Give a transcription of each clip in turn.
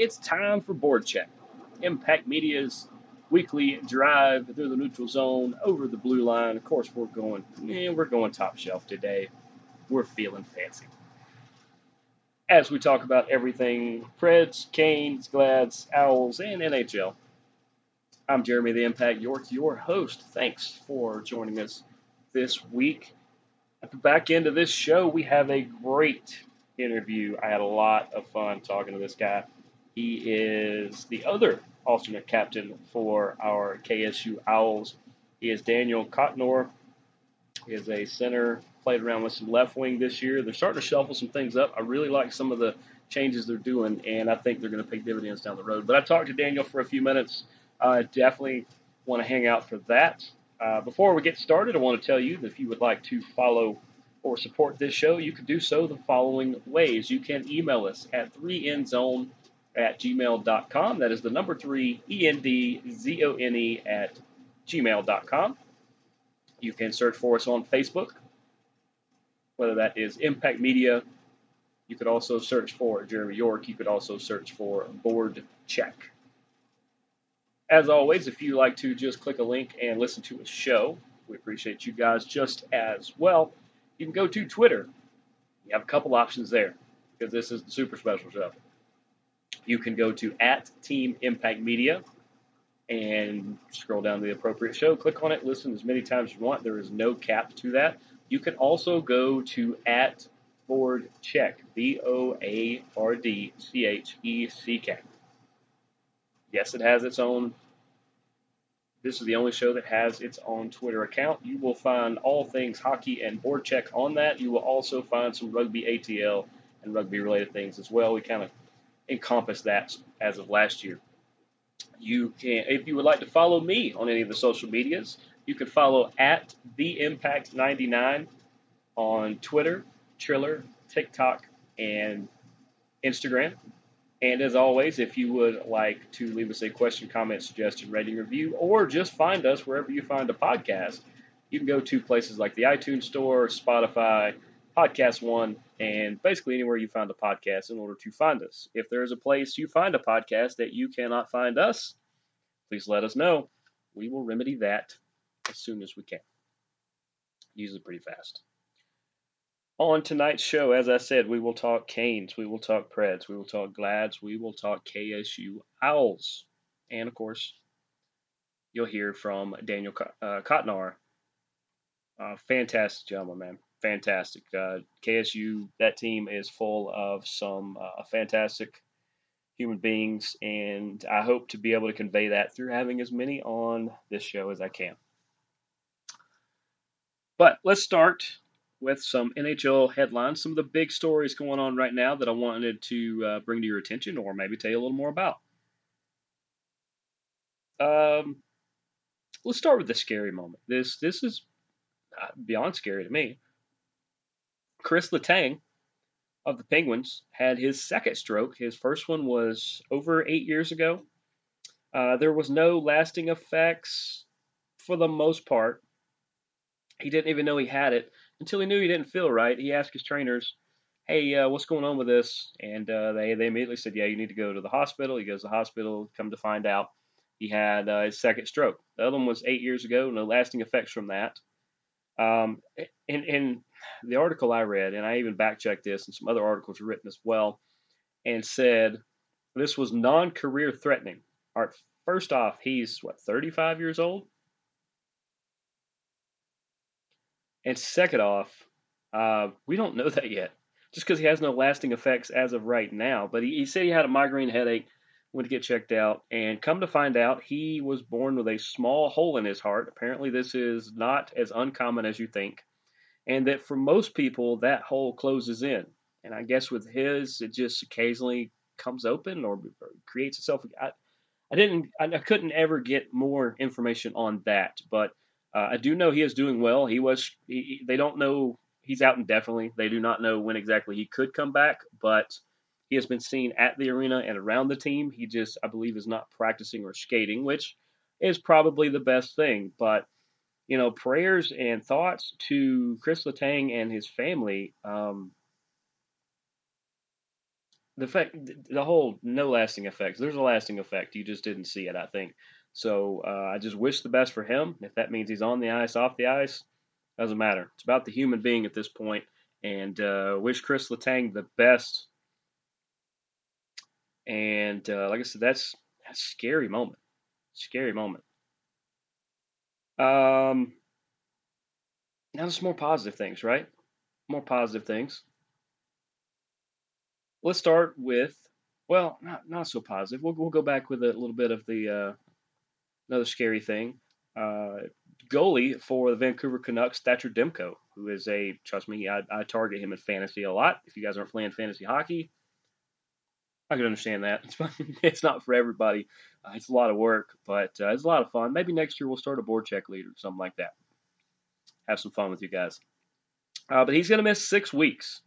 it's time for Board Check. Impact Media's weekly drive through the neutral zone over the blue line. Of course, we're going, eh, we're going top shelf today. We're feeling fancy. As we talk about everything Preds, Canes, Glads, Owls, and NHL, I'm Jeremy the Impact York, your host. Thanks for joining us this week. At the back end of this show, we have a great interview. I had a lot of fun talking to this guy. He is the other alternate captain for our KSU Owls. He is Daniel Cotnoir. He is a center, played around with some left wing this year. They're starting to shuffle some things up. I really like some of the changes they're doing, and I think they're going to pay dividends down the road. But I talked to Daniel for a few minutes. I definitely want to hang out for that. Uh, before we get started, I want to tell you that if you would like to follow or support this show, you can do so the following ways. You can email us at 3endzone at gmail.com. That is the number 3 E-N-D-Z-O-N-E at gmail.com. You can search for us on Facebook, whether that is Impact Media. You could also search for Jeremy York. You could also search for Board Check. As always, if you like to just click a link and listen to a show, we appreciate you guys just as well. You can go to Twitter. You have a couple options there because this is the super special show. You can go to at Team Impact Media and scroll down to the appropriate show, click on it, listen as many times as you want. There is no cap to that. You can also go to at Board Check, B O A R D C H E C K. Yes, it has its own. This is the only show that has its own Twitter account. You will find all things hockey and board check on that. You will also find some rugby ATL and rugby related things as well. We kind of encompass that as of last year. You can, if you would like to follow me on any of the social medias, you can follow at the Impact 99 on Twitter, Triller, TikTok, and Instagram. And as always, if you would like to leave us a question, comment, suggestion, rating, review, or just find us wherever you find a podcast, you can go to places like the iTunes Store, Spotify, Podcast One, and basically anywhere you find a podcast in order to find us. If there is a place you find a podcast that you cannot find us, please let us know. We will remedy that as soon as we can. Usually pretty fast. On tonight's show, as I said, we will talk Canes, we will talk Preds, we will talk Glads, we will talk KSU Owls, and of course, you'll hear from Daniel uh, Cotnoir. Uh, fantastic gentleman, man. Fantastic. Uh, KSU, that team is full of some uh, fantastic human beings, and I hope to be able to convey that through having as many on this show as I can. But let's start with some NHL headlines, some of the big stories going on right now that I wanted to uh, bring to your attention or maybe tell you a little more about. Um, let's start with the scary moment. This this is uh, beyond scary to me. Chris Letang of the Penguins had his second stroke. His first one was over eight years ago. Uh, there was no lasting effects for the most part. He didn't even know he had it until he knew he didn't feel right. He asked his trainers, "Hey, uh, what's going on with this?" And uh, they they immediately said, "Yeah, you need to go to the hospital." He goes to the hospital. Come to find out, he had uh, his second stroke. The other one was eight years ago. No lasting effects from that. Um, in, in the article I read, and I even back checked this, and some other articles written as well, and said this was non-career threatening. All right, first off, he's what 35 years old. And second off, uh, we don't know that yet, just because he has no lasting effects as of right now. But he, he said he had a migraine headache, went to get checked out, and come to find out, he was born with a small hole in his heart. Apparently, this is not as uncommon as you think, and that for most people, that hole closes in. And I guess with his, it just occasionally comes open or, or creates itself. I, I didn't, I, couldn't ever get more information on that, but uh, I do know he is doing well. He was, he, they don't know he's out indefinitely. They do not know when exactly he could come back, but he has been seen at the arena and around the team. He just, I believe, is not practicing or skating, which is probably the best thing. But you know, prayers and thoughts to Chris Letang and his family. Um, the fact, the whole no lasting effects. There's a lasting effect. You just didn't see it, I think. So uh, I just wish the best for him. If that means he's on the ice, off the ice, doesn't matter. It's about the human being at this point, and uh, wish Chris Letang the best. And uh, like I said, that's that's a scary moment. Scary moment. Um, now there's more positive things, right? More positive things. Let's start with, well, not not so positive. We'll we'll go back with a little bit of the uh, another scary thing. Uh, goalie for the Vancouver Canucks, Thatcher Demko, who is a trust me, I, I target him in fantasy a lot. If you guys aren't playing fantasy hockey, I can understand that. It's, it's not for everybody. Uh, it's a lot of work, but uh, it's a lot of fun. Maybe next year we'll start a board check leader, or something like that. Have some fun with you guys. Uh, but he's going to miss six weeks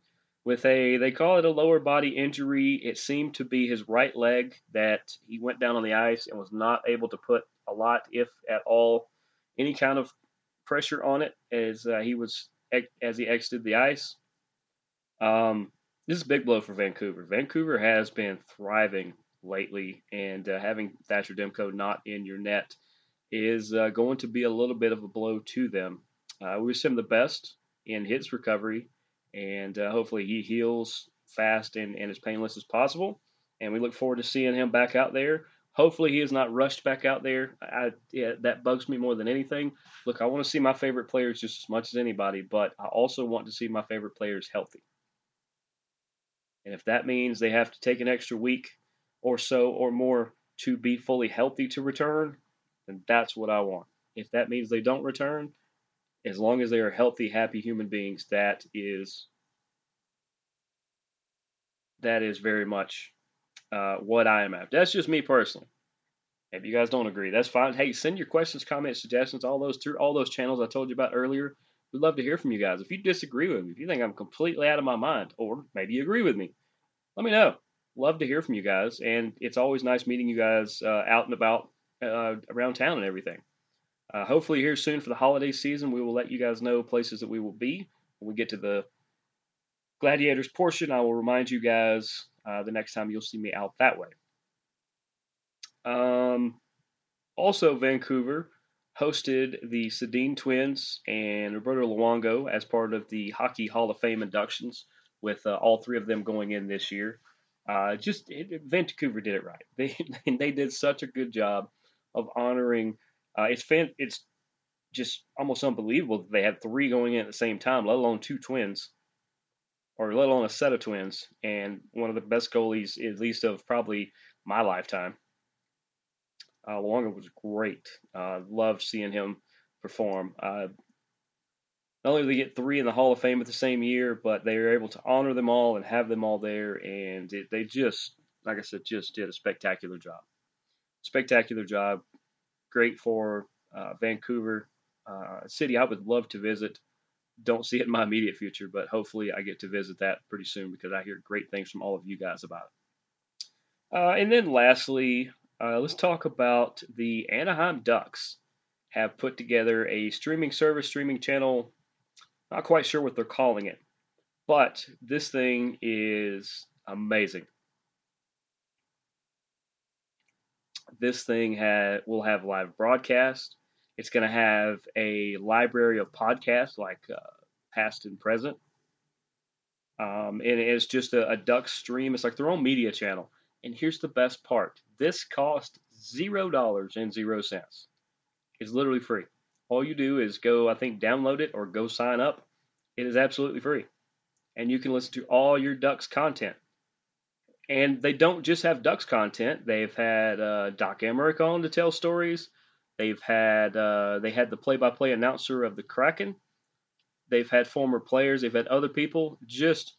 with a, they call it a lower body injury. It seemed to be his right leg that he went down on the ice and was not able to put a lot, if at all, any kind of pressure on it as uh, he was as he exited the ice. Um, this is a big blow for Vancouver. Vancouver has been thriving lately, and uh, having Thatcher Demko not in your net is uh, going to be a little bit of a blow to them. Uh, we wish him the best in his recovery, and uh, hopefully he heals fast and, and as painless as possible. And we look forward to seeing him back out there. Hopefully he is not rushed back out there. I, yeah, that bugs me more than anything. Look, I want to see my favorite players just as much as anybody, but I also want to see my favorite players healthy. And if that means they have to take an extra week or so or more to be fully healthy to return, then that's what I want. If that means they don't return, as long as they are healthy, happy human beings, that is that is very much uh, what I am after. That's just me personally. If you guys don't agree, that's fine. Hey, send your questions, comments, suggestions, all those through all those channels I told you about earlier. We'd love to hear from you guys. If you disagree with me, if you think I'm completely out of my mind, or maybe you agree with me, let me know. Love to hear from you guys. And it's always nice meeting you guys uh, out and about uh, around town and everything. Uh, hopefully, here soon for the holiday season, we will let you guys know places that we will be. When we get to the Gladiators portion, I will remind you guys uh, the next time you'll see me out that way. Um, also, Vancouver hosted the Sedin twins and Roberto Luongo as part of the Hockey Hall of Fame inductions, with uh, all three of them going in this year. Uh, just it, Vancouver did it right. They they did such a good job of honoring. Uh, it's fan, it's just almost unbelievable that they had three going in at the same time, let alone two twins, or let alone a set of twins, and one of the best goalies, at least of probably my lifetime. Uh, was great. Uh, loved seeing him perform. Uh, not only did they get three in the Hall of Fame at the same year, but they were able to honor them all and have them all there. And it, they just, like I said, just did a spectacular job. Spectacular job. Great for uh, Vancouver, uh, city I would love to visit. Don't see it in my immediate future, but hopefully I get to visit that pretty soon because I hear great things from all of you guys about it. Uh, and then lastly, uh, let's talk about the Anaheim Ducks have put together a streaming service, streaming channel. Not quite sure what they're calling it, but this thing is amazing. This thing ha- will have live broadcast. It's going to have a library of podcasts like uh, past and present. Um, and it's just a, a duck stream. It's like their own media channel. And here's the best part this cost $0 and 0 cents. It's literally free. All you do is go, I think, download it or go sign up. It is absolutely free. And you can listen to all your Ducks content. And they don't just have Ducks content. They've had uh, Doc Emrick on to tell stories. They've had uh, they had the play-by-play announcer of the Kraken. They've had former players. They've had other people. Just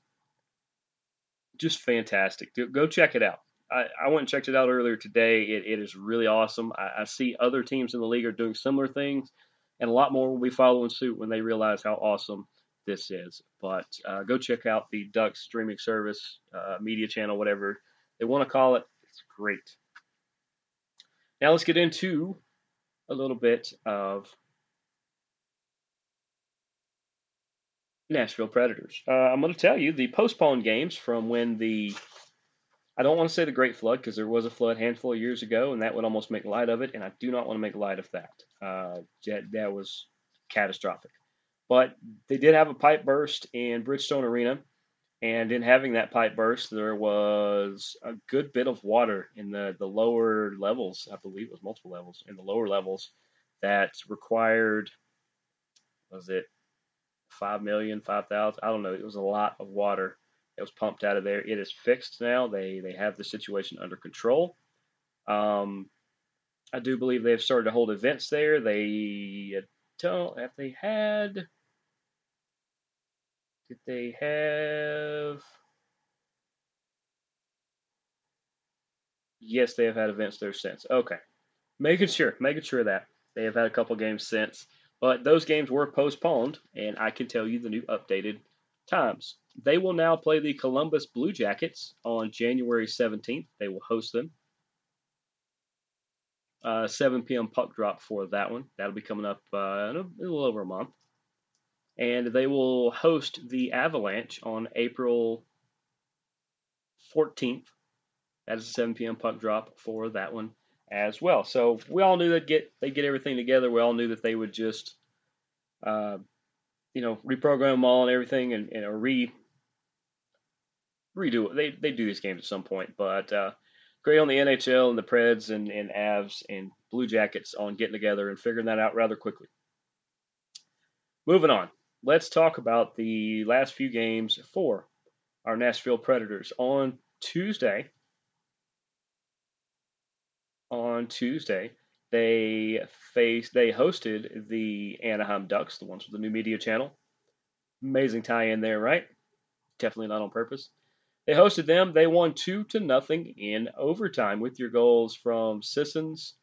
just fantastic. Go check it out. I, I went and checked it out earlier today. It, it is really awesome. I, I see other teams in the league are doing similar things, and a lot more will be following suit when they realize how awesome this is. But uh, go check out the Ducks streaming service, uh, media channel, whatever they want to call it. It's great. Now let's get into a little bit of Nashville Predators. Uh, I'm going to tell you the postponed games from when the I don't want to say the Great Flood because there was a flood handful of years ago, and that would almost make light of it, and I do not want to make light of that. Uh, that, that was catastrophic. But they did have a pipe burst in Bridgestone Arena, and in having that pipe burst, there was a good bit of water in the, the lower levels. I believe it was multiple levels in the lower levels that required, was it five million, five thousand? I don't know. It was a lot of water that was pumped out of there. It is fixed now. They they have the situation under control. Um, I do believe they've started to hold events there. They don't have they had did they have Yes, they have had events there since. Okay. Making sure, making sure that they have had a couple games since. But those games were postponed, and I can tell you the new updated times. They will now play the Columbus Blue Jackets on January 17th. They will host them. Uh, 7 p.m. puck drop for that one. That'll be coming up uh, in a little over a month. And they will host the Avalanche on April 14th. That is a 7 p.m. puck drop for that one as well. So we all knew they'd get they'd get everything together. We all knew that they would just, uh, you know, reprogram them all and everything, and, and re redo it. They they do these games at some point, but uh, great on the NHL and the Preds and, and Avs and Blue Jackets on getting together and figuring that out rather quickly. Moving on, let's talk about the last few games for our Nashville Predators on Tuesday on Tuesday, they faced they hosted the Anaheim Ducks, the ones with the new media channel. Amazing tie in there, right? Definitely not on purpose. They hosted them. They won two to nothing in overtime with your goals from Sissons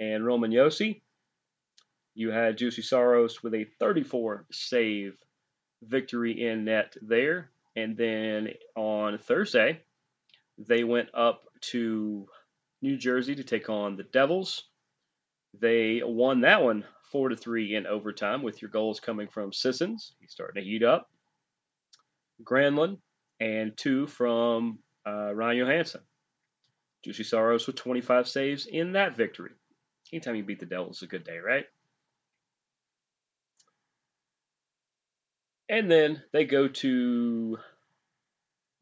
and Roman Josi. You had Juuse Saros with a 34 save victory in net there. And then on Thursday, they went up to New Jersey to take on the Devils. They won that one four to three in overtime, with your goals coming from Sissons. He's starting to heat up. Granlund and two from uh, Ryan Johansen. Juuse Saros with 25 saves in that victory. Anytime you beat the Devils a good day, right? And then they go to,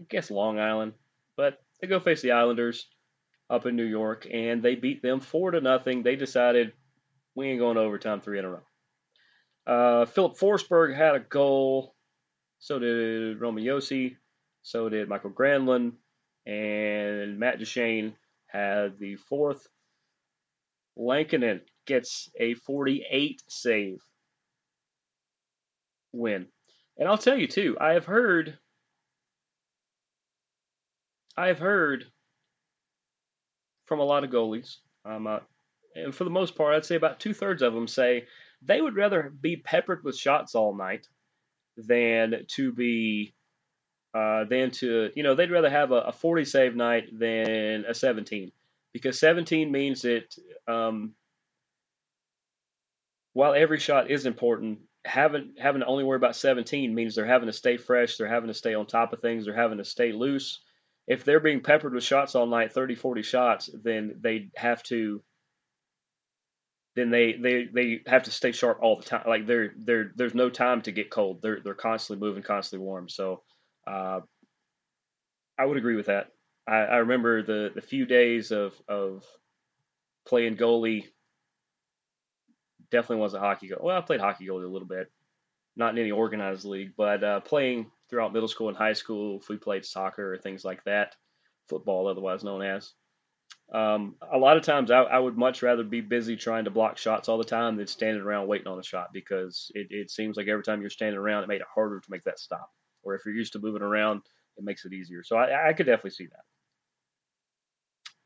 I guess, Long Island, but they go face the Islanders up in New York, and they beat them four to nothing. They decided we ain't going to overtime three in a row. Uh, Filip Forsberg had a goal. So did Roman Josi. So did Mikael Granlund. And Matt Duchene had the fourth. Lankinen gets a 48 save win. And I'll tell you too, I have heard I have heard from a lot of goalies. Um, uh, and for the most part, I'd say about two thirds of them say they would rather be peppered with shots all night than to be uh, than to you know they'd rather have a, a 40 save night than a 17 because 17 means that um, while every shot is important, having having to only worry about 17 means they're having to stay fresh, they're having to stay on top of things, they're having to stay loose, if they're being peppered with shots all night, 30, 40 shots, then they have to then they, they, they have to stay sharp all the time. Like they're they're there's no time to get cold. They're they're constantly moving, constantly warm. So uh, I would agree with that. I, I remember the, the few days of of playing goalie. Definitely was a hockey goalie. Well, I played hockey goalie a little bit, not in any organized league, but uh, playing throughout middle school and high school if we played soccer or things like that, football otherwise known as. Um, a lot of times I, I, would much rather be busy trying to block shots all the time than standing around waiting on a shot because it, it seems like every time you're standing around, it made it harder to make that stop. Or if you're used to moving around, it makes it easier. So I, I could definitely see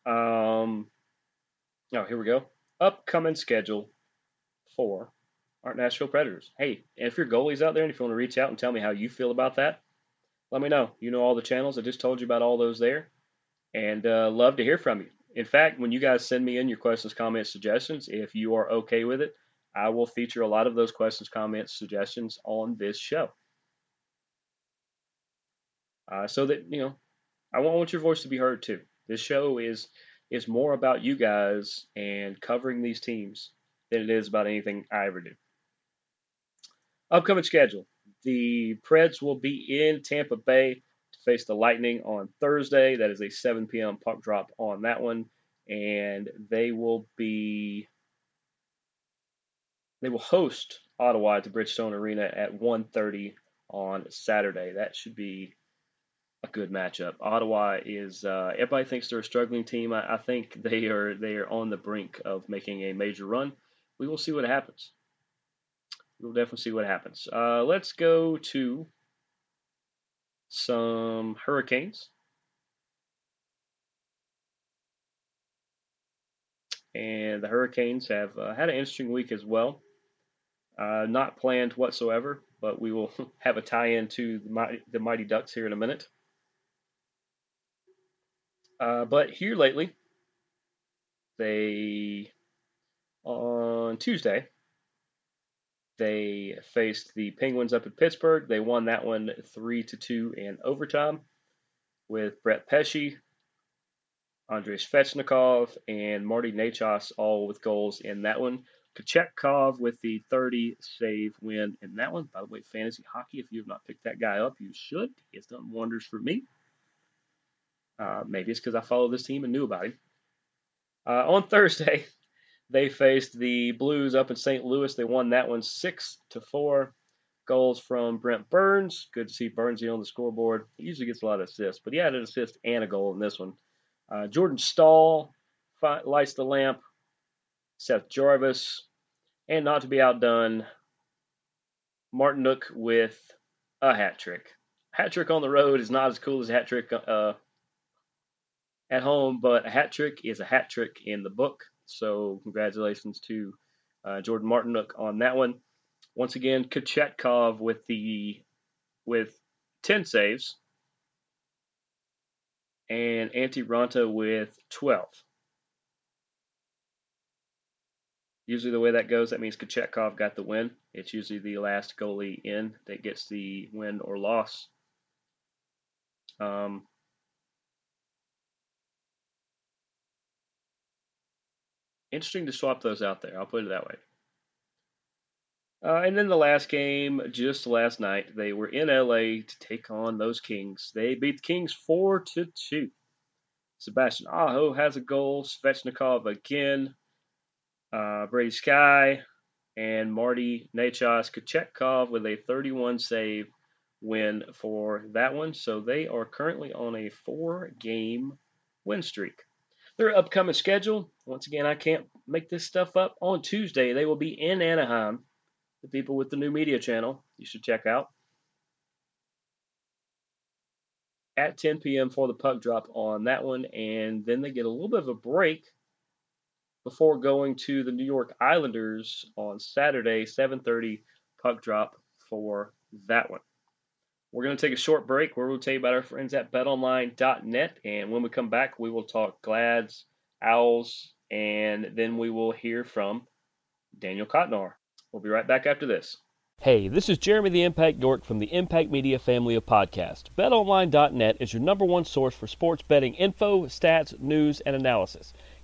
that. Um, oh, here we go. Upcoming schedule for our Nashville Predators. Hey, if your goalie's out there and if you want to reach out and tell me how you feel about that, let me know. You know all the channels. I just told you about all those there. And uh, love to hear from you. In fact, when you guys send me in your questions, comments, suggestions, if you are okay with it, I will feature a lot of those questions, comments, suggestions on this show. Uh, so that, you know, I want your voice to be heard too. This show is is more about you guys and covering these teams than it is about anything I ever do. Upcoming schedule. The Preds will be in Tampa Bay to face the Lightning on Thursday. That is a 7 p.m. puck drop on that one. And they will be they will host Ottawa at the Bridgestone Arena at 1:30 on Saturday. That should be a good matchup. Ottawa is uh, everybody thinks they're a struggling team. I, I, think they are they are on the brink of making a major run. We will see what happens. We'll definitely see what happens. Uh, let's go to some Hurricanes. And the Hurricanes have uh, had an interesting week as well. Uh, not planned whatsoever, but we will have a tie in to the Mighty, the Mighty Ducks here in a minute. Uh, but here lately, they on Tuesday they faced the Penguins up at Pittsburgh. They won that one three to two in overtime with Brett Pesce, Andrei Svechnikov, and Marty Necas all with goals in that one. Kochetkov with the 30 save win in that one. By the way, fantasy hockey, if you have not picked that guy up, you should. He has done wonders for me. Uh, maybe it's because I follow this team and knew about him. Uh, on Thursday, they faced the Blues up in St. Louis. They won that one six to four. Goals from Brent Burns. Good to see Burnsy on the scoreboard. He usually gets a lot of assists, but he had an assist and a goal in this one. Uh, Jordan Staal lights the lamp. Seth Jarvis, and not to be outdone, Martinook with a hat trick. Hat trick on the road is not as cool as a hat trick uh, at home, but a hat trick is a hat trick in the book. So congratulations to uh, Jordan Martinook on that one. Once again, Kochetkov with the with 10 saves and Antti Raanta with 12. Usually the way that goes, that means Kochetkov got the win. It's usually the last goalie in that gets the win or loss. Um, interesting to swap those out there. I'll put it that way. Uh, and then the last game, just last night, they were in LA to take on those Kings. They beat the Kings four to two. Sebastian Aho has a goal. Svechnikov again. Uh, Brady Skjei and Marty Necas Kochetkov with a 31 save win for that one. So they are currently on a four game win streak. Their upcoming schedule, once again, I can't make this stuff up. On Tuesday, they will be in Anaheim. The people with the new media channel, you should check out. At 10 p.m. for the puck drop on that one, and then they get a little bit of a break before going to the New York Islanders on Saturday, 7:30 puck drop for that one. We're going to take a short break where we'll tell you about our friends at betonline.net. And when we come back, we will talk Glads, Owls, and then we will hear from Daniel Cotnoir. We'll be right back after this. Hey, this is Jeremy the Impact York from the Impact Media family of podcasts. BetOnline.net is your number one source for sports betting info, stats, news, and analysis.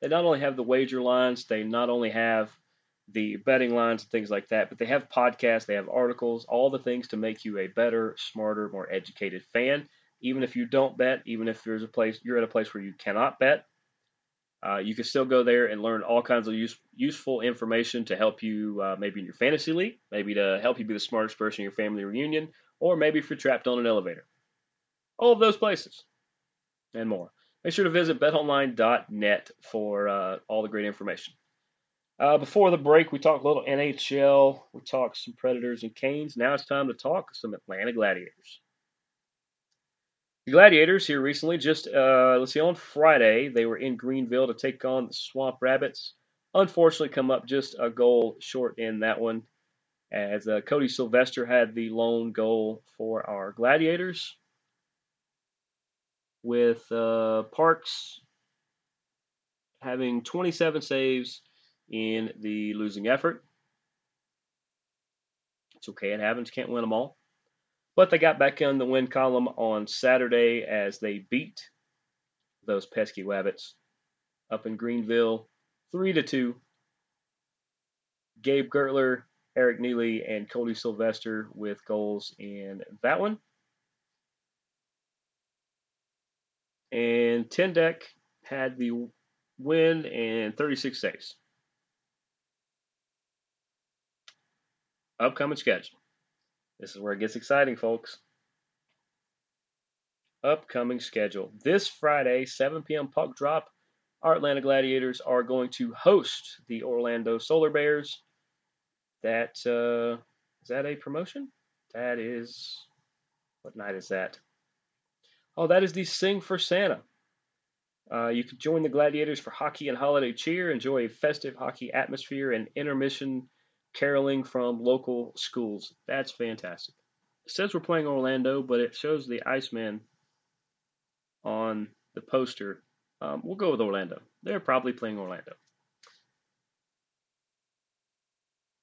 they not only have the wager lines, they not only have the betting lines and things like that, but they have podcasts, they have articles, all the things to make you a better, smarter, more educated fan. Even if you don't bet, even if there's a place you're at a place where you cannot bet, Uh, you can still go there and learn all kinds of use, useful information to help you, uh, maybe in your fantasy league, maybe to help you be the smartest person in your family reunion, or maybe if you're trapped on an elevator. All of those places and more. Make sure to visit betonline.net for uh, all the great information. Uh, before the break, we talked a little NHL. We talked some Predators and Canes. Now it's time to talk some Atlanta Gladiators. The Gladiators here recently, just uh, let's see, on Friday, they were in Greenville to take on the Swamp Rabbits. Unfortunately, come up just a goal short in that one, as uh, Cody Sylvester had the lone goal for our Gladiators with uh, Parks having 27 saves in the losing effort. It's okay, it happens. Can't win them all. But they got back in the win column on Saturday as they beat those pesky Wabbits up in Greenville 3 to 2. Gabe Gertler, Eric Neiley, and Cody Sylvester with goals in that one. And Tendek had the win and 36 saves. Upcoming schedule. This is where it gets exciting, folks. Upcoming schedule. This Friday, 7 p.m. puck drop. Our Atlanta Gladiators are going to host the Orlando Solar Bears. That uh, is that a promotion? That is what night is that? Oh, that is the Sing for Santa. Uh, you can join the Gladiators for hockey and holiday cheer, enjoy a festive hockey atmosphere, and intermission caroling from local schools. That's fantastic. It says we're playing Orlando, but it shows the Iceman on the poster. Um, we'll go with Orlando. They're probably playing Orlando.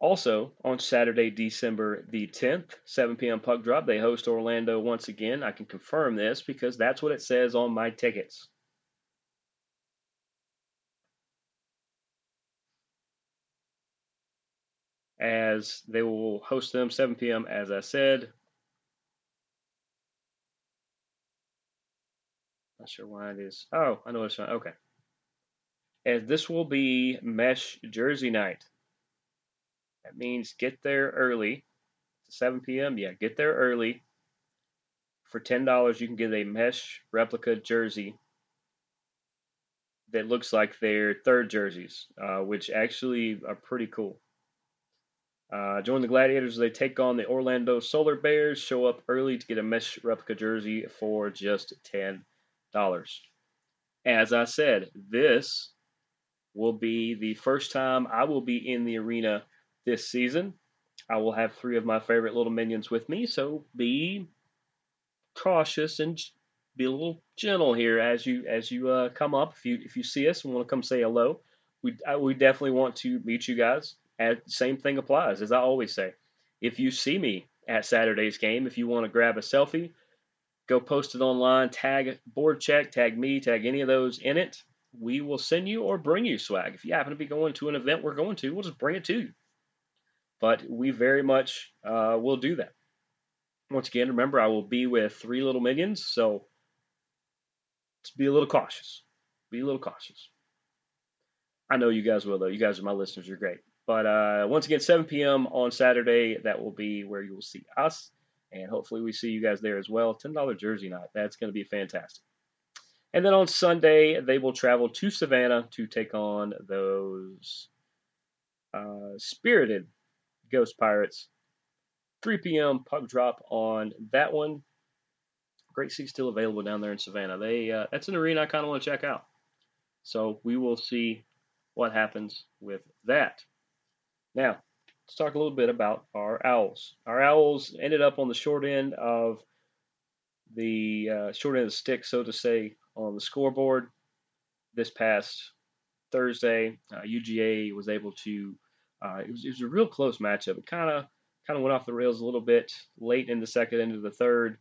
Also, on Saturday, December the 10th, 7 p.m. puck drop, they host Orlando once again. I can confirm this because that's what it says on my tickets. As they will host them 7 p.m. as I said. Not sure why it is. Oh, I know it's fine. Okay. As this will be mesh jersey night. That means get there early. 7 p.m. Yeah, get there early. For $10, you can get a mesh replica jersey that looks like their third jerseys, uh, which actually are pretty cool. Uh, join the Gladiators as they take on the Orlando Solar Bears. Show up early to get a mesh replica jersey for just $10. As I said, this will be the first time I will be in the arena this season. I will have three of my favorite little minions with me, so be cautious and be a little gentle here as you as you uh, come up. If you if you see us and want to come say hello, we I, we definitely want to meet you guys. Same thing applies as I always say. If you see me at Saturday's game, if you want to grab a selfie, go post it online, tag board check, tag me, tag any of those in it. We will send you or bring you swag. If you happen to be going to an event we're going to, we'll just bring it to you but we very much uh, will do that. Once again, remember, I will be with three little minions, so just be a little cautious. Be a little cautious. I know you guys will, though. You guys are my listeners. You're great. But uh, once again, 7 p.m. on Saturday, that will be where you will see us. And hopefully, we see you guys there as well. $10 jersey night. That's going to be fantastic. And then on Sunday, they will travel to Savannah to take on those uh, spirited Ghost Pirates. 3 p.m. puck drop on that one. Great seats still available down there in Savannah. They uh, that's an arena I kind of want to check out. So we will see what happens with that. Now, let's talk a little bit about our Owls. Our Owls ended up on the short end of the uh, short end of the stick, so to say, on the scoreboard this past Thursday. Uh, UGA was able to uh, it, was, it was a real close matchup. It kind of kind of went off the rails a little bit late in the second, into the third.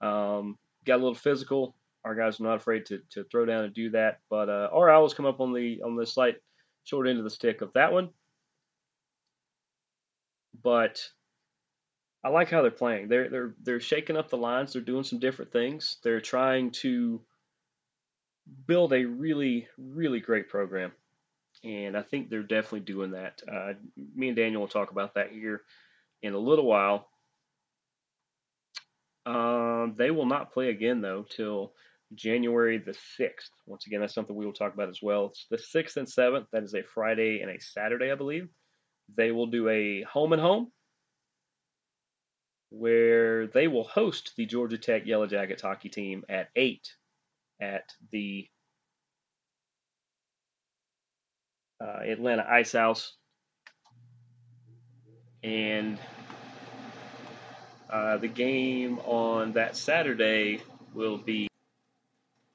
Um, got a little physical. Our guys are not afraid to, to throw down and do that. But uh, our Owls come up on the on the slight short end of the stick of that one. But I like how they're playing. They're they're they're shaking up the lines. They're doing some different things. They're trying to build a really, really great program. And I think they're definitely doing that. Uh, me and Daniel will talk about that here in a little while. Um, they will not play again, though, till January the 6th. Once again, that's something we will talk about as well. It's the 6th and 7th. That is a Friday and a Saturday, I believe. They will do a home and home where they will host the Georgia Tech Yellow Jackets hockey team at 8 at the uh, Atlanta Ice House. And uh, the game on that Saturday will be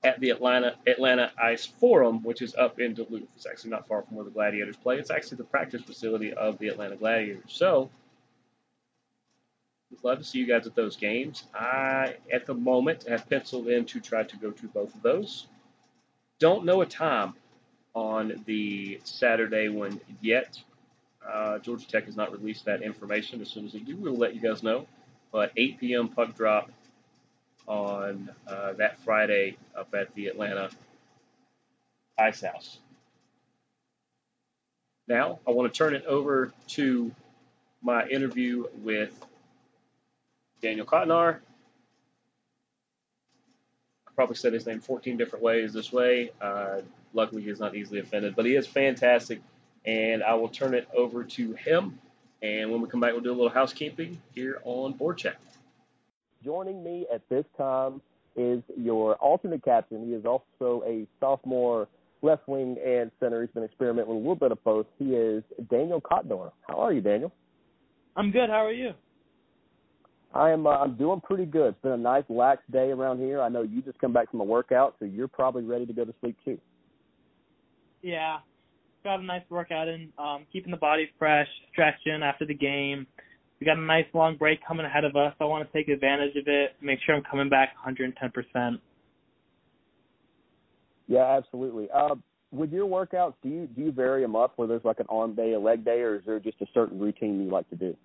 at the Atlanta Atlanta Ice Forum, which is up in Duluth. It's actually not far from where the Gladiators play. It's actually the practice facility of the Atlanta Gladiators. So we'd love to see you guys at those games. I, at the moment, have penciled in to try to go to both of those. Don't know a time on the Saturday one yet. Uh, Georgia Tech has not released that information. As soon as they do, we'll let you guys know. But 8 p.m. puck drop on uh, that Friday up at the Atlanta Ice House. Now, I want to turn it over to my interview with Daniel Cotnoir. I probably said his name 14 different ways this way. Uh, luckily, he's not easily offended, but he is fantastic. And I will turn it over to him. And when we come back, we'll do a little housekeeping here on Board Check. Joining me at this time is your alternate captain. He is also a sophomore left wing and center. He's been experimenting with a little bit of both. He is Daniel Cotnoir. How are you, Daniel? I'm good. How are you? I am. Uh, I'm doing pretty good. It's been a nice, lax day around here. I know you just come back from a workout, so you're probably ready to go to sleep too. Yeah, got a nice workout in, um, keeping the body fresh, stretching after the game. We got a nice long break coming ahead of us. I want to take advantage of it, make sure I'm coming back 110%. Yeah, absolutely. Uh, with your workouts, do you do you vary them up where there's like an arm day, a leg day, or is there just a certain routine you like to do?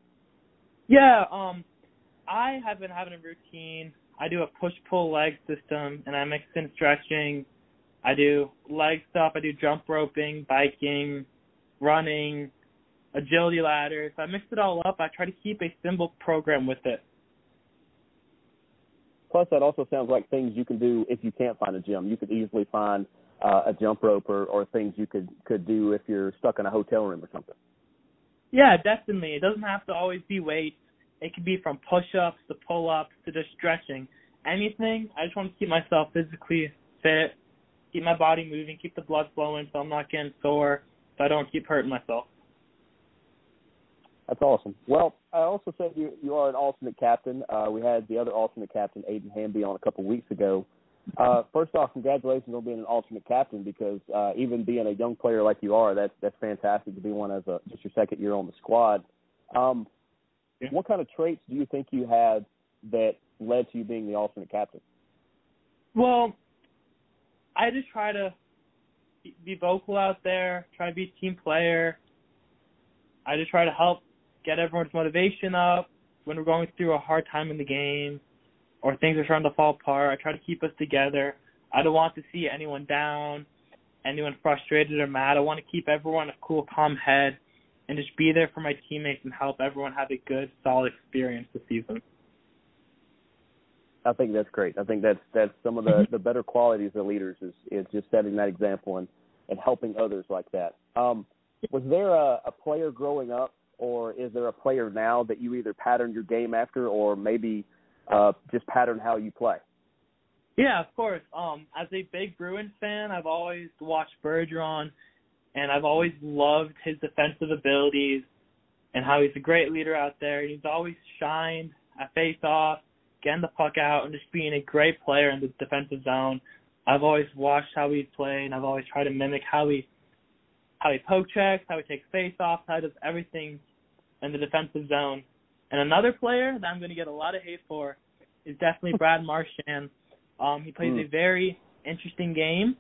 Yeah, um, I have been having a routine. I do a push pull leg system, and I mix in stretching. I do leg stuff. I do jump roping, biking, running, agility ladders. I mix it all up. I try to keep a simple program with it. Plus, that also sounds like things you can do if you can't find a gym. You could easily find uh, a jump rope or, or things you could could do if you're stuck in a hotel room or something. Yeah, definitely. It doesn't have to always be weights. It could be from push-ups to pull-ups to just stretching. Anything. I just want to keep myself physically fit, keep my body moving, keep the blood flowing, so I'm not getting sore, so I don't keep hurting myself. That's awesome. Well, I also said you you are an alternate captain. Uh, we had the other alternate captain, Aiden Hamby, on a couple weeks ago. Uh, first off, congratulations on being an alternate captain because uh, even being a young player like you are, that's that's fantastic to be one as a just your second year on the squad. Um, Yeah. What kind of traits do you think you had that led to you being the alternate captain? Well, I just try to be- vocal out there, try to be a team player. I just try to help get everyone's motivation up when we're going through a hard time in the game or things are starting to fall apart. I try to keep us together. I don't want to see anyone down, anyone frustrated or mad. I want to keep everyone a cool, calm head and just be there for my teammates and help everyone have a good, solid experience this season. I think that's great. I think that's that's some of the the better qualities of leaders is is just setting that example and and helping others like that. Um, was there a, a player growing up, or is there a player now that you either pattern your game after, or maybe uh, just pattern how you play? Yeah, of course. Um, as a big Bruins fan, I've always watched Bergeron, and I've always loved his defensive abilities and how he's a great leader out there. He's always shined at face-off, getting the puck out, and just being a great player in the defensive zone. I've always watched how he plays, and I've always tried to mimic how he how he poke checks, how he takes face-offs, how he does everything in the defensive zone. And another player that I'm going to get a lot of hate for is definitely Brad Marchand. Um, he plays Mm. a very interesting game,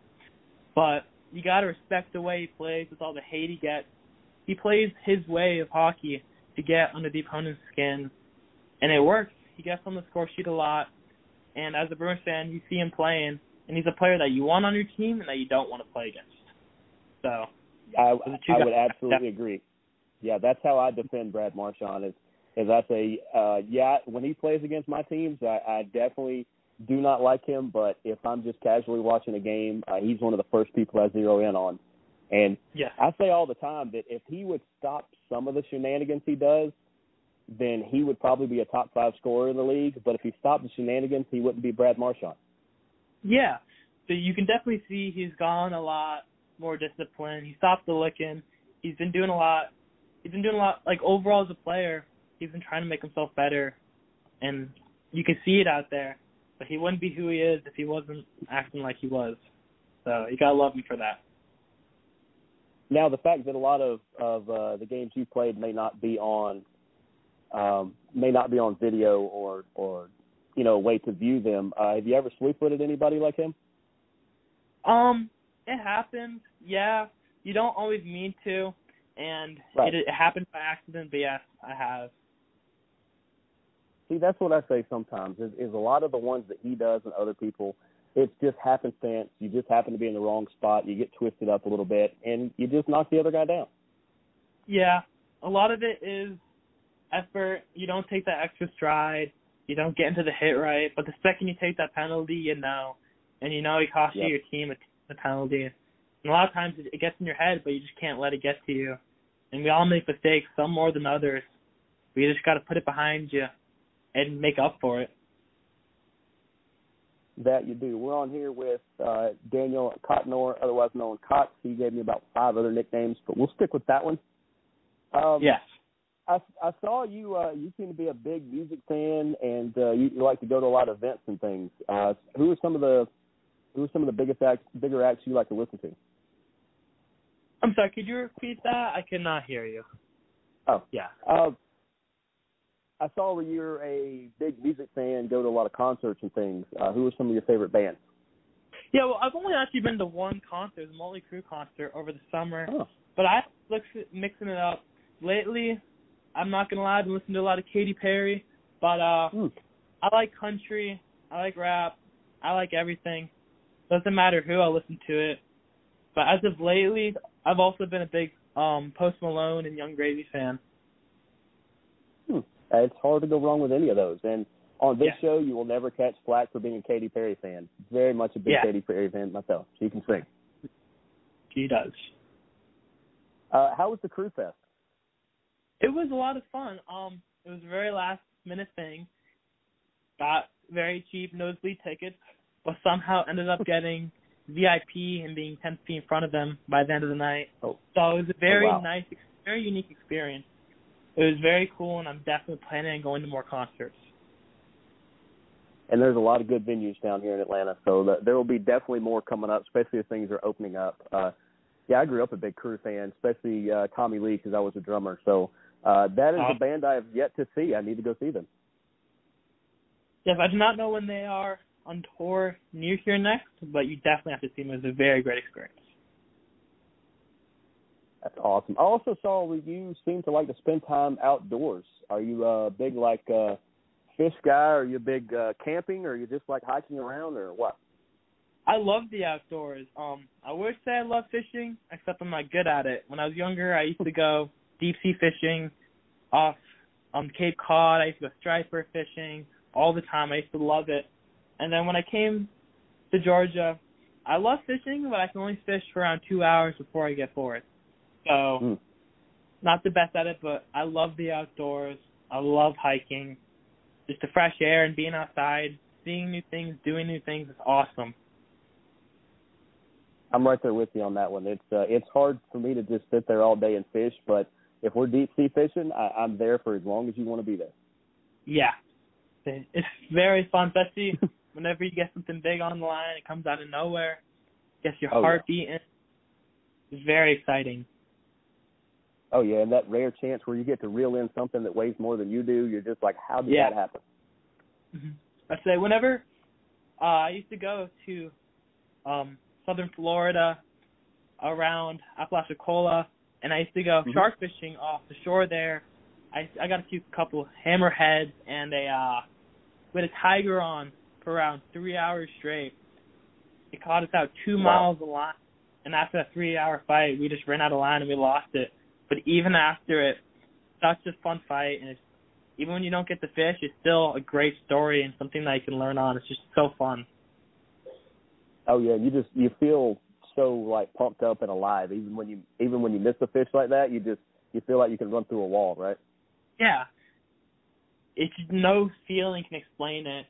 but you got to respect the way he plays with all the hate he gets. He plays his way of hockey to get under the opponent's skin, and it works. He gets on the score sheet a lot, and as a Bruins fan, you see him playing, and he's a player that you want on your team and that you don't want to play against. So I, I would absolutely agree. Yeah, that's how I defend Brad Marchand. Is is I say, uh, yeah, when he plays against my teams, I, I definitely do not like him. But if I'm just casually watching a game, uh, he's one of the first people I zero in on. And yes, I say all the time that if he would stop some of the shenanigans he does, then he would probably be a top five scorer in the league. But if he stopped the shenanigans, he wouldn't be Brad Marchand. yeah. So you can definitely see he's gone a lot more disciplined. He stopped the licking. He's been doing a lot. He's been doing a lot. Like overall as a player, he's been trying to make himself better, and you can see it out there. But he wouldn't be who he is if he wasn't acting like he was. So you gotta love him for that. Now, the fact that a lot of of uh, the games you played may not be on um, may not be on video or or you know a way to view them. Uh, have you ever slew footed anybody like him? Um, it happens. Yeah, you don't always mean to, and Right. it, it happened by accident. But yes, I have. See, that's what I say sometimes. Is, is a lot of the ones that he does and other people, it's just happenstance. You just happen to be in the wrong spot. You get twisted up a little bit, and you just knock the other guy down. Yeah, a lot of it is effort. You don't take that extra stride. You don't get into the hit right. But the second you take that penalty, you know, and you know it costs Yep. you your team a, a penalty. And a lot of times it, gets in your head, but you just can't let it get to you. And we all make mistakes, some more than others. We just got to put it behind you and make up for it. That you do. We're on here with uh, Daniel Cotnoir, otherwise known as Cots. He gave me about five other nicknames, but we'll stick with that one. Um, Yes. I, I saw you. Uh, you seem to be a big music fan, and uh, you, you like to go to a lot of events and things. Uh, who are some of the who are some of the biggest acts, bigger acts you like to listen to? I'm sorry, could you repeat that? I cannot hear you. Oh. Yeah. Uh, I saw where you're a big music fan, go to a lot of concerts and things. Uh, who are some of your favorite bands? Yeah, well, I've only actually been to one concert, the Motley Crue concert over the summer. Oh. But I look mixing it up. Lately, I'm not gonna lie, I've been listening to a lot of Katy Perry, but uh Hmm. I like country, I like rap, I like everything. Doesn't matter who I listen to it. But as of lately, I've also been a big um Post Malone and Yung Gravy fan. Hmm. It's hard to go wrong with any of those. And on this Yeah. show, you will never catch flack for being a Katy Perry fan. Very much a big Yeah. Katy Perry fan myself. She can sing. He does. Uh, how was the Crue Fest? It was a lot of fun. Um, it was a very last minute thing. Got very cheap nosebleed tickets, but somehow ended up getting VIP and being ten feet in front of them by the end of the night. Oh. So it was a very wow. nice, very unique experience. It was very cool, and I'm definitely planning on going to more concerts. And there's a lot of good venues down here in Atlanta, so the, there will be definitely more coming up, especially as things are opening up. Uh, yeah, I grew up a big Crue fan, especially uh, Tommy Lee because I was a drummer. So uh, that is a band I have yet to see. I need to go see them. Yes, I do not know when they are on tour near here next, but you definitely have to see them. It was a very great experience. That's awesome. I also saw where you seem to like to spend time outdoors. Are you a big like uh, fish guy? Or Are you a big uh, camping? Or are you just like hiking around, or what? I love the outdoors. Um, I would say I love fishing, except I'm not good at it. When I was younger, I used to go deep sea fishing off um Cape Cod. I used to go striper fishing all the time. I used to love it. And then when I came to Georgia, I love fishing, but I can only fish for around two hours before I get bored. So, Mm. not the best at it, but I love the outdoors. I love hiking. Just the fresh air and being outside, seeing new things, doing new things is awesome. I'm right there with you on that one. It's uh, it's hard for me to just sit there all day and fish, but if we're deep sea fishing, I, I'm there for as long as you want to be there. Yeah. It's very fun, especially whenever you get something big on the line, it comes out of nowhere, gets your Oh, yeah. heart beating. It's very exciting. Oh yeah, and that rare chance where you get to reel in something that weighs more than you do, you're just like, how did Yeah. that happen? hmm I say whenever uh, I used to go to um southern Florida around Apalachicola and I used to go Mhm. shark fishing off the shore there. I I got a few couple hammerheads and a uh with a tiger on for around three hours straight. It caught us out two Wow. miles of line, and after a three-hour fight, we just ran out of line and we lost it. But even after it, such a fun fight, and it's even when you don't get the fish, it's still a great story and something that you can learn on. It's just so fun. Oh yeah, you just you feel so like pumped up and alive. Even when you even when you miss a fish like that, you just you feel like you can run through a wall, right? Yeah. It's no feeling can explain it.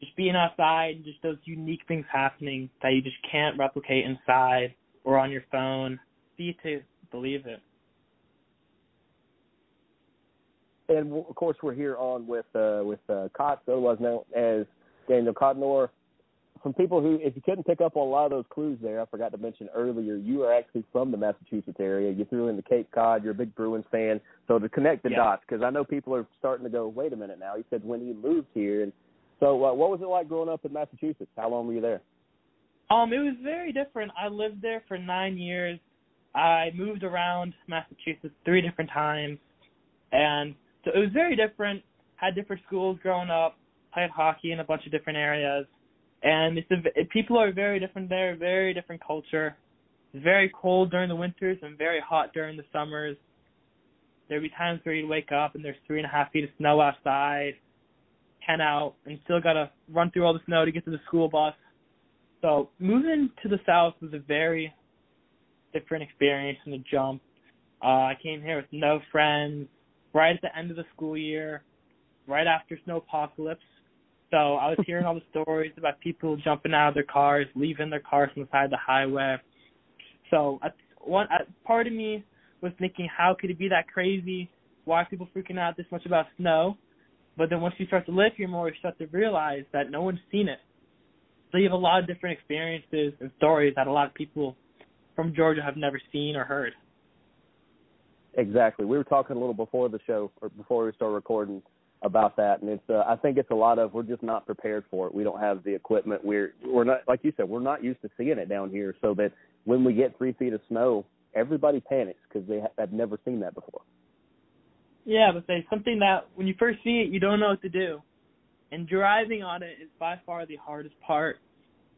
Just being outside just those unique things happening that you just can't replicate inside or on your phone. See to believe it. And of course, we're here on with uh, with uh, Cots, otherwise known as Daniel Cotnoir. From people who, if you couldn't pick up on a lot of those clues there, I forgot to mention earlier, you are actually from the Massachusetts area. You threw in the Cape Cod. You're a big Bruins fan. So to connect the Yeah. dots, because I know people are starting to go, wait a minute now. He said when he moved here, and so uh, what was it like growing up in Massachusetts? How long were you there? Um, it was very different. I lived there for nine years. I moved around Massachusetts three different times, and so it was very different. Had different schools growing up. Played hockey in a bunch of different areas, and it's a, people are very different there. Very different culture. It's very cold during the winters and very hot during the summers. There'd be times where you'd wake up and there's three and a half feet of snow outside, ten out, and still gotta run through all the snow to get to the school bus. So moving to the south was a very different experience in the jump. Uh, I came here with no friends, right at the end of the school year, right after snowpocalypse. So I was hearing all the stories about people jumping out of their cars, leaving their cars on the side of the highway. So at one at, part of me was thinking, how could it be that crazy? Why are people freaking out this much about snow? But then once you start to live here more, you start to realize that no one's seen it. So you have a lot of different experiences and stories that a lot of people from Georgia have never seen or heard. Exactly. We were talking a little before the show or before we started recording about that, and it's. Uh, I think it's a lot of we're just not prepared for it. We don't have the equipment. We're we're not like you said. We're not used to seeing it down here, so that when we get three feet of snow, everybody panics because they ha- have never seen that before. Yeah, but there's something that when you first see it, you don't know what to do. And driving on it is by far the hardest part.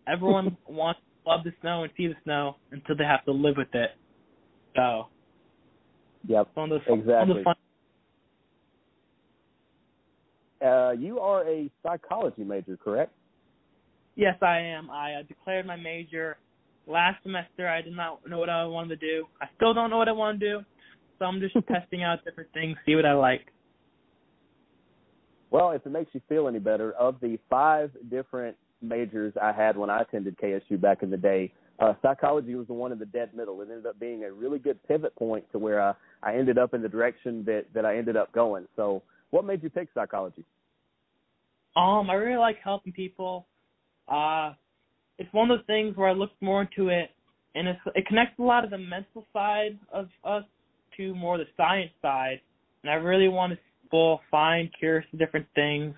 Everyone wants to love the snow and see the snow until they have to live with it. So Yep. it's one of those one of Exactly. the fun. Uh, you are a psychology major, correct? Yes, I am. I uh, declared my major last semester. I did not know what I wanted to do. I still don't know what I want to do. So I'm just testing out different things, see what I like. Well, if it makes you feel any better, of the five different majors I had when I attended KSU back in the day, uh, psychology was the one in the dead middle. It ended up being a really good pivot point to where I, I ended up in the direction that, that I ended up going. So, what made you pick psychology? Um, I really like helping people. Uh, it's one of those things where I looked more into it, and it's, it connects a lot of the mental side of us to more the science side. And I really want to people find cures to different things,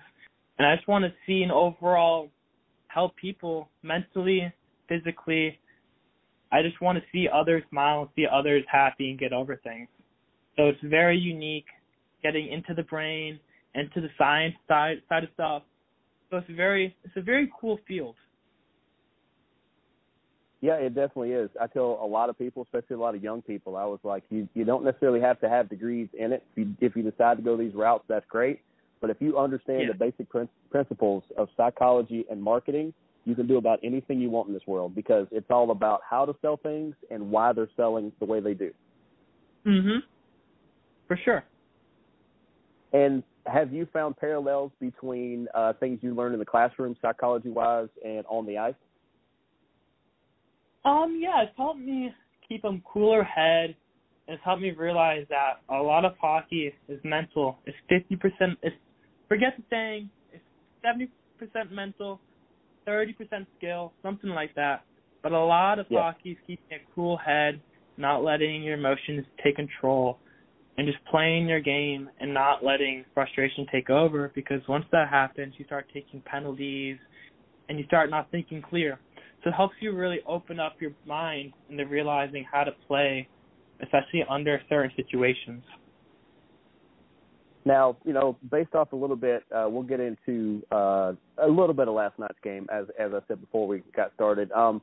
and I just want to see an overall help people mentally, physically. I just want to see others smile see others happy and get over things. So it's very unique, getting into the brain, into the science side side of stuff. So it's a very it's a very cool field. Yeah, it definitely is. I tell a lot of people, especially a lot of young people, I was like, you you don't necessarily have to have degrees in it. If you, if you decide to go these routes, that's great. But if you understand Yeah. the basic prin- principles of psychology and marketing, you can do about anything you want in this world because it's all about how to sell things and why they're selling the way they do. Mhm. For sure. And have you found parallels between uh, things you learned in the classroom, psychology wise, and on the ice? Um, yeah, it's helped me keep a cooler head. It's helped me realize that a lot of hockey is mental. It's fifty percent. It's forget the saying. It's seventy percent mental, thirty percent skill, something like that. But a lot of Yeah. hockey is keeping a cool head, not letting your emotions take control, and just playing your game and not letting frustration take over. Because once that happens, you start taking penalties, and you start not thinking clear. So it helps you really open up your mind into realizing how to play, especially under certain situations. Now, you know, based off a little bit, uh, we'll get into uh, a little bit of last night's game, as as I said before we got started. Um,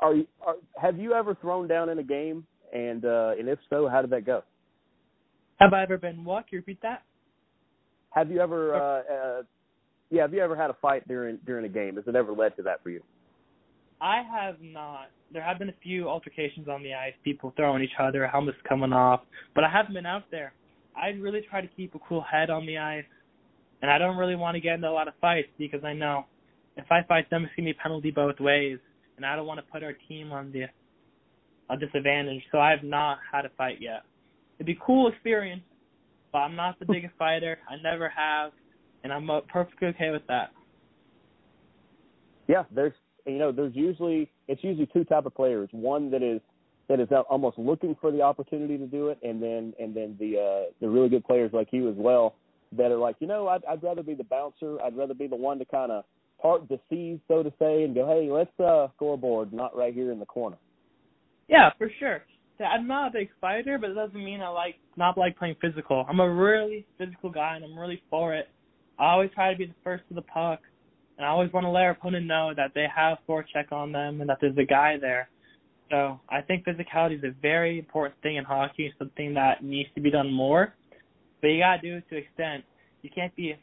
are, you, are have you ever thrown down in a game, and uh, and if so, how did that go? Have I ever been what? Can you repeat that? Have you ever, uh, uh, yeah, have you ever had a fight during during a game? Has it ever led to that for you? I have not. There have been a few altercations on the ice, people throwing each other, helmets coming off, but I haven't been out there. I really try to keep a cool head on the ice, and I don't really want to get into a lot of fights because I know if I fight them, it's gonna be a penalty both ways, and I don't want to put our team on the a disadvantage. So I have not had a fight yet. It'd be a cool experience, but I'm not the biggest fighter. I never have, and I'm perfectly okay with that. Yeah, there's you know there's usually it's usually two type of players. One that is that is almost looking for the opportunity to do it, and then and then the uh, the really good players like you as well that are like, you know, I'd, I'd rather be the bouncer. I'd rather be the one to kind of part the seas, so to say, and go, hey, let's uh, scoreboard, not right here in the corner. Yeah, for sure. I'm not a big fighter, but it doesn't mean I like not like playing physical. I'm a really physical guy, and I'm really for it. I always try to be the first to the puck, and I always want to let our opponent know that they have forecheck on them and that there's a guy there. So I think physicality is a very important thing in hockey, something that needs to be done more. But you gotta do it to extent. You can't be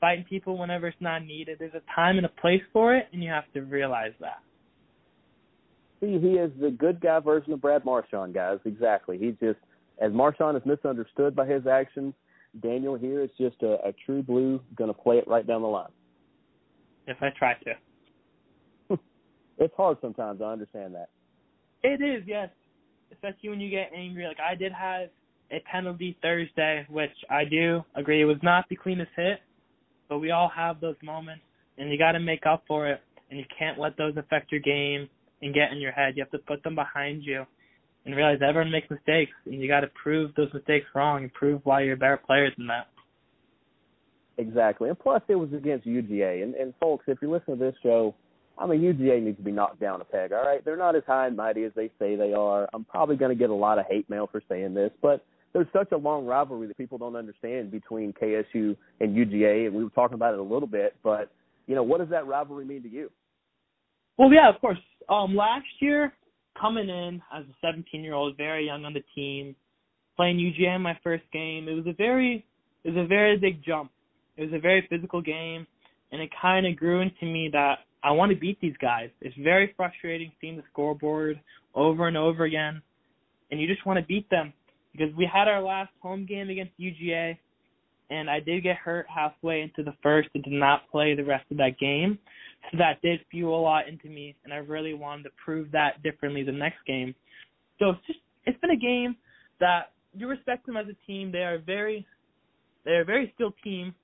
fighting people whenever it's not needed. There's a time and a place for it, and you have to realize that. See, he is the good guy version of Brad Marchand, guys. Exactly. He just, as Marchand is misunderstood by his actions, Daniel here is just a, a true blue, going to play it right down the line. If I try to. it's hard sometimes. I understand that. It is, yes. Especially when you get angry. Like I did have a penalty Thursday, which I do agree was not the cleanest hit, but we all have those moments, and you got to make up for it, and you can't let those affect your game and get in your head. You have to put them behind you and realize everyone makes mistakes, and you got to prove those mistakes wrong and prove why you're a better player than that. Exactly, and plus it was against UGA, and and folks, if you're listening to this show, I mean UGA needs to be knocked down a peg. All right, they're not as high and mighty as they say they are. I'm probably going to get a lot of hate mail for saying this, but there's such a long rivalry that people don't understand between KSU and UGA, and we were talking about it a little bit. But you know, what does that rivalry mean to you? Well, yeah, of course. Um, last year, coming in as a 17 year old, very young on the team, playing UGA in my first game, it was a very, it was a very big jump. It was a very physical game, and it kind of grew into me that I want to beat these guys. It's very frustrating seeing the scoreboard over and over again, and you just want to beat them because we had our last home game against UGA, and I did get hurt halfway into the first and did not play the rest of that game. That did fuel a lot into me, and I really wanted to prove that differently the next game. So it's just it's been a game that you respect them as a team. They are very they're a very skilled team,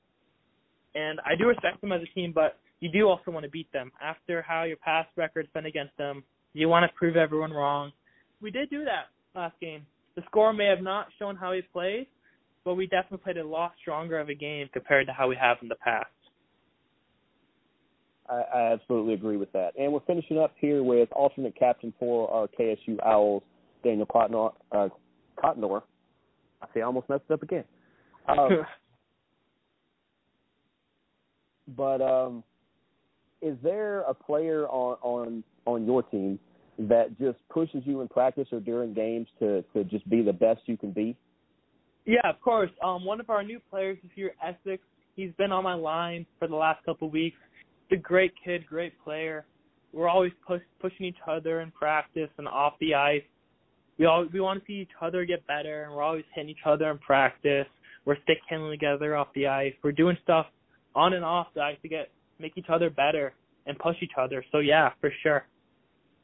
and I do respect them as a team. But you do also want to beat them after how your past record's been against them. You want to prove everyone wrong. We did do that last game. The score may have not shown how he played, but we definitely played a lot stronger of a game compared to how we have in the past. I, I absolutely agree with that. And we're finishing up here with alternate captain for our KSU Owls, Daniel Cotnoir. Uh, Cotnoir. I see, I almost messed it up again. Um, but um, is there a player on on on your team that just pushes you in practice or during games to to just be the best you can be? Yeah, of course. Um, one of our new players this year, Essex. He's been on my line for the last couple of weeks a great kid, great player. We're always push, pushing each other in practice and off the ice. We all we want to see each other get better, and we're always hitting each other in practice. We're stick handling together off the ice. We're doing stuff on and off the ice to get make each other better and push each other. So yeah, for sure.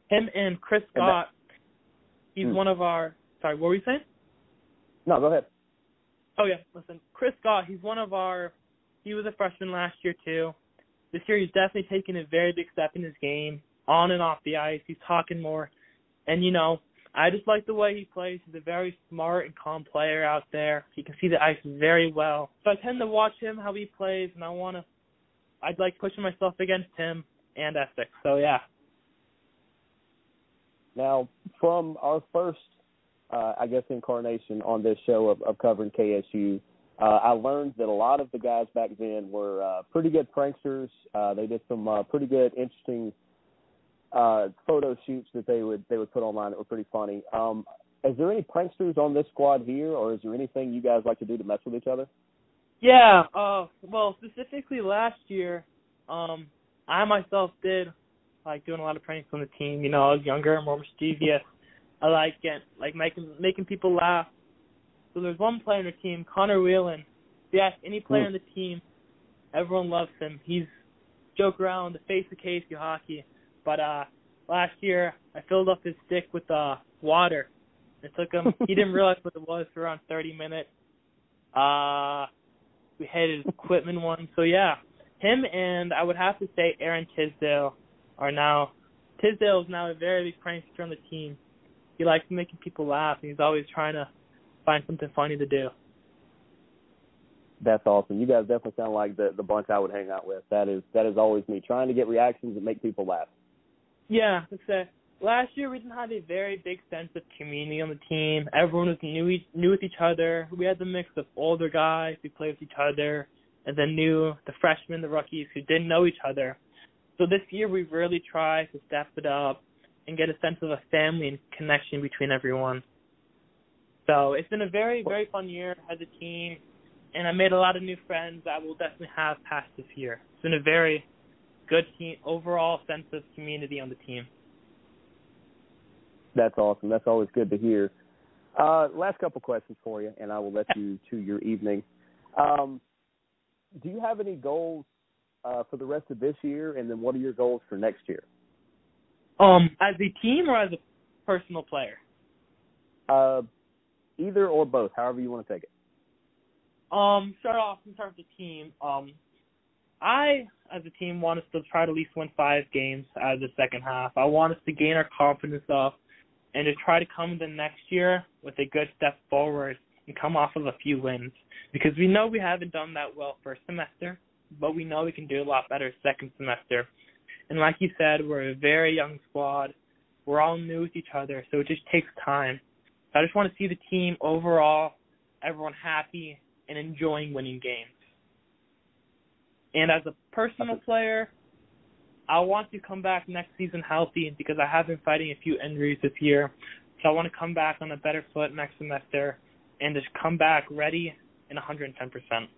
Him and Chris Scott, he's hmm. one of our. Sorry, what were you saying? No, go ahead. Oh yeah, listen, Chris Scott, he's one of our. He was a freshman last year too this year he's definitely taken a very big step in his game, on and off the ice. He's talking more, and you know, I just like the way he plays. He's a very smart and calm player out there. He can see the ice very well. So I tend to watch him how he plays, and I want to. I'd like pushing myself against him and Essex. So yeah. Now, from our first, uh, I guess, incarnation on this show of, of covering KSU, Uh, I learned that a lot of the guys back then were uh, pretty good pranksters. Uh, they did some uh, pretty good, interesting uh, photo shoots that they would they would put online that were pretty funny. Um, is there any pranksters on this squad here, or is there anything you guys like to do to mess with each other? Yeah, uh well specifically last year, um I myself did like doing a lot of pranks on the team, you know, I was younger, more mischievous. I like getting like making making people laugh. So there's one player on the team, Connor Whelan. If you ask any player on the team, everyone loves him. He's joke around the face of KSU hockey. But uh last year I filled up his stick with uh water. It took him he didn't realize what it was for around thirty minutes. Uh we had his equipment one. So yeah, him and I would have to say Aaron Tisdale are now Tisdale is now a very big prankster on the team. He likes making people laugh and he's always trying to find something funny to do. That's awesome. You guys definitely sound like the the bunch I would hang out with. That is that is always me trying to get reactions and make people laugh. Yeah, let's last year we didn't have a very big sense of community on the team. Everyone was new new with each other. We had the mix of older guys who played with each other, and then new the freshmen, the rookies who didn't know each other. So this year we really tried to step it up and get a sense of a family and connection between everyone. So it's been a very very fun year as a team, and I made a lot of new friends that will definitely have past this year. It's been a very good team overall sense of community on the team. That's awesome. That's always good to hear. Uh, last couple questions for you, and I will let you to your evening. Um, do you have any goals uh, for the rest of this year, and then what are your goals for next year? Um, as a team or as a personal player? Uh, either or both, however you want to take it. Um, start off in terms of the team. Um, I, as a team, want us to try to at least win five games out of the second half. I want us to gain our confidence up and to try to come the next year with a good step forward and come off of a few wins because we know we haven't done that well first semester, but we know we can do a lot better second semester. And like you said, we're a very young squad. We're all new with each other, so it just takes time. So I just want to see the team overall, everyone happy and enjoying winning games. And as a personal player, I want to come back next season healthy because I have been fighting a few injuries this year. So I want to come back on a better foot next semester and just come back ready and 110%.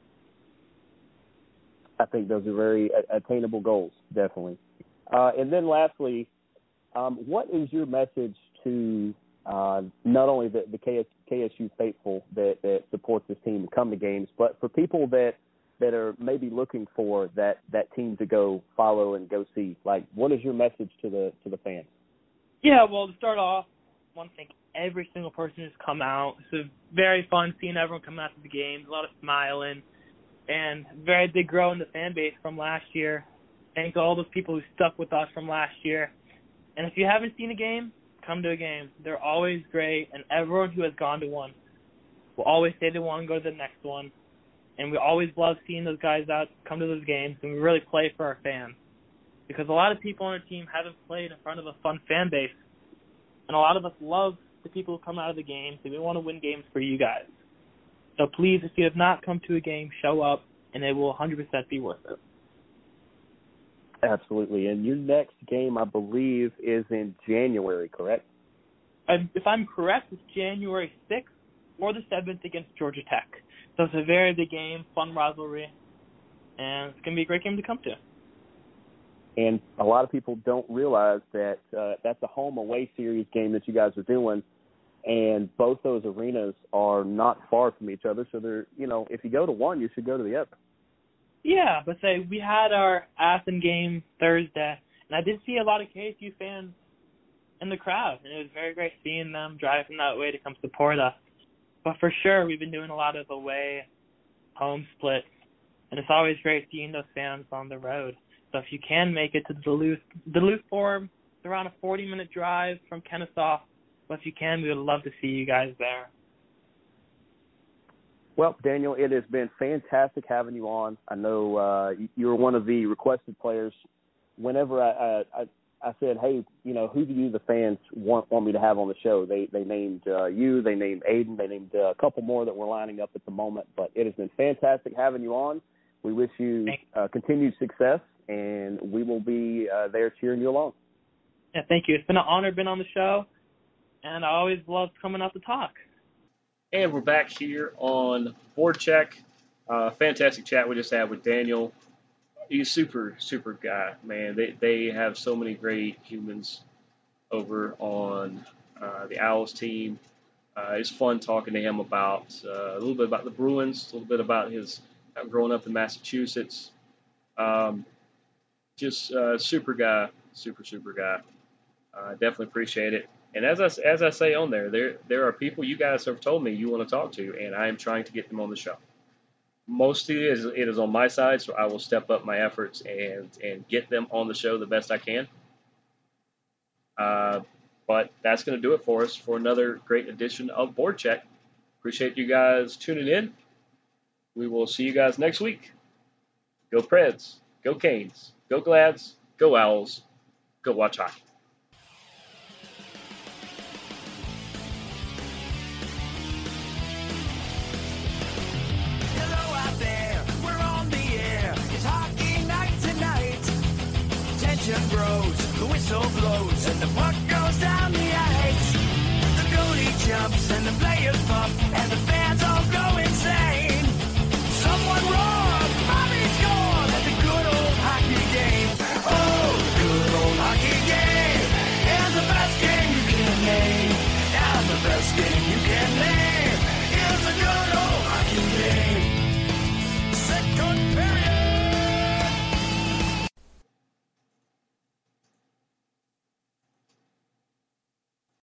I think those are very attainable goals, definitely. Uh, and then lastly, um, what is your message to uh, not only the, the KS, KSU faithful that, that support this team and come to games, but for people that that are maybe looking for that that team to go follow and go see? Like, what is your message to the to the fans? Yeah, well, to start off, to thank every single person who's come out. It's very fun seeing everyone come out to the games, a lot of smiling, and very big grow in the fan base from last year. Thank all those people who stuck with us from last year. And if you haven't seen a game, come to a game. They're always great, and everyone who has gone to one will always say they want to go to the next one and we always love seeing those guys out come to those games, and we really play for our fans because a lot of people on our team haven't played in front of a fun fan base, and a lot of us love the people who come out of the games, and we want to win games for you guys. So please, if you have not come to a game, show up, and it will 100% be worth it. Absolutely. And your next game, I believe, is in January, correct? if I'm correct, it's January 6th or the 7th against Georgia Tech. So it's a very big game, fun rivalry, and it's going to be a great game to come to. And a lot of people don't realize that uh, that's a home away series game that you guys are doing, and both those arenas are not far from each other. So they're, you know, if you go to one, you should go to the other. Yeah, but say we had our Athens game Thursday, and I did see a lot of KSU fans in the crowd, and it was very great seeing them driving that way to come support us. But for sure, we've been doing a lot of away home splits, and it's always great seeing those fans on the road. So if you can make it to Duluth, Duluth Forum, it's around a 40 minute drive from Kennesaw. But if you can, we would love to see you guys there. Well, Daniel, it has been fantastic having you on. I know uh, you were one of the requested players. Whenever I, I, I said, hey, you know, who do you the fans want want me to have on the show? They they named uh, you, they named Aiden, they named uh, a couple more that we're lining up at the moment. But it has been fantastic having you on. We wish you uh, continued success, and we will be uh, there cheering you along. Yeah, thank you. It's been an honor being on the show, and I always love coming out to talk. And we're back here on BoardCheck. Uh, fantastic chat we just had with Daniel he's super super guy, man. They they have so many great humans over on uh, the Owls team. Uh, it's fun talking to him about uh, a little bit about the Bruins, a little bit about his uh, growing up in Massachusetts. Um, just uh, super guy, super super guy. Definitely appreciate it. And as I as I say on there, there there are people you guys have told me you want to talk to, and I am trying to get them on the show mostly it is, it is on my side, so I will step up my efforts and and get them on the show the best I can. Uh, but that's going to do it for us for another great edition of BoardCheck. Appreciate you guys tuning in. We will see you guys next week. Go Preds, go Canes, go Glads, go Owls, go watch hockey. England grows, the whistle blows, and the puck goes down the ice. The goalie jumps, and the players pop, and the